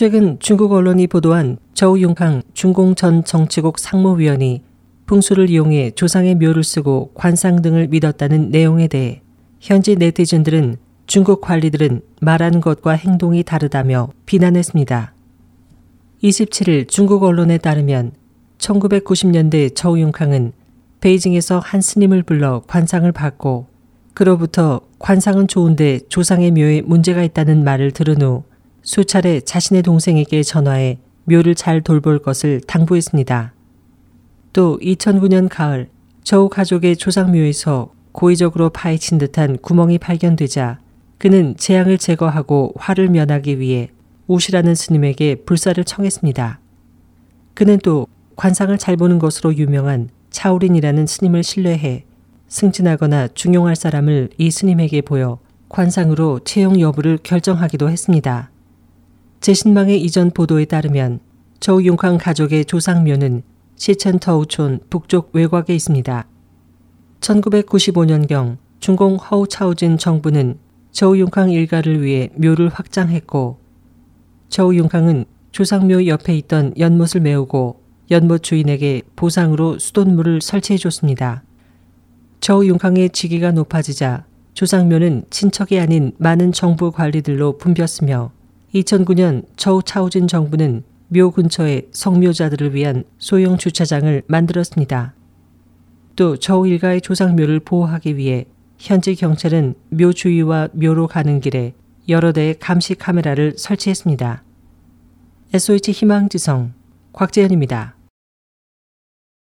최근 중국 언론이 보도한 저우융캉 중공 전 정치국 상무위원이 풍수를 이용해 조상의 묘를 쓰고 관상 등을 믿었다는 내용에 대해 현지 네티즌들은 중국 관리들은 말하는 것과 행동이 다르다며 비난했습니다. 27일 중국 언론에 따르면 1990년대 저우융캉은 베이징에서 한 스님을 불러 관상을 받고 그로부터 관상은 좋은데 조상의 묘에 문제가 있다는 말을 들은 후 수차례 자신의 동생에게 전화해 묘를 잘 돌볼 것을 당부했습니다. 또 2009년 가을 저우 가족의 조상묘에서 고의적으로 파헤친 듯한 구멍이 발견되자 그는 재앙을 제거하고 화를 면하기 위해 우시라는 스님에게 불사를 청했습니다. 그는 또 관상을 잘 보는 것으로 유명한 차오린이라는 스님을 신뢰해 승진하거나 중용할 사람을 이 스님에게 보여 관상으로 채용 여부를 결정하기도 했습니다. 제신망의 이전 보도에 따르면 저우융캉 가족의 조상묘는 시첸터우촌 북쪽 외곽에 있습니다. 1995년경 중공 허우차오진 정부는 저우융캉 일가를 위해 묘를 확장했고 저우융캉은 조상묘 옆에 있던 연못을 메우고 연못 주인에게 보상으로 수돗물을 설치해 줬습니다. 저우융캉의 직위가 높아지자 조상묘는 친척이 아닌 많은 정부 관리들로 붐볐으며 2009년 저우 차오진 정부는 묘 근처에 성묘자들을 위한 소형 주차장을 만들었습니다. 또 저우 일가의 조상묘를 보호하기 위해 현지 경찰은 묘 주위와 묘로 가는 길에 여러 대의 감시 카메라를 설치했습니다. SOH 희망지성 곽재현입니다.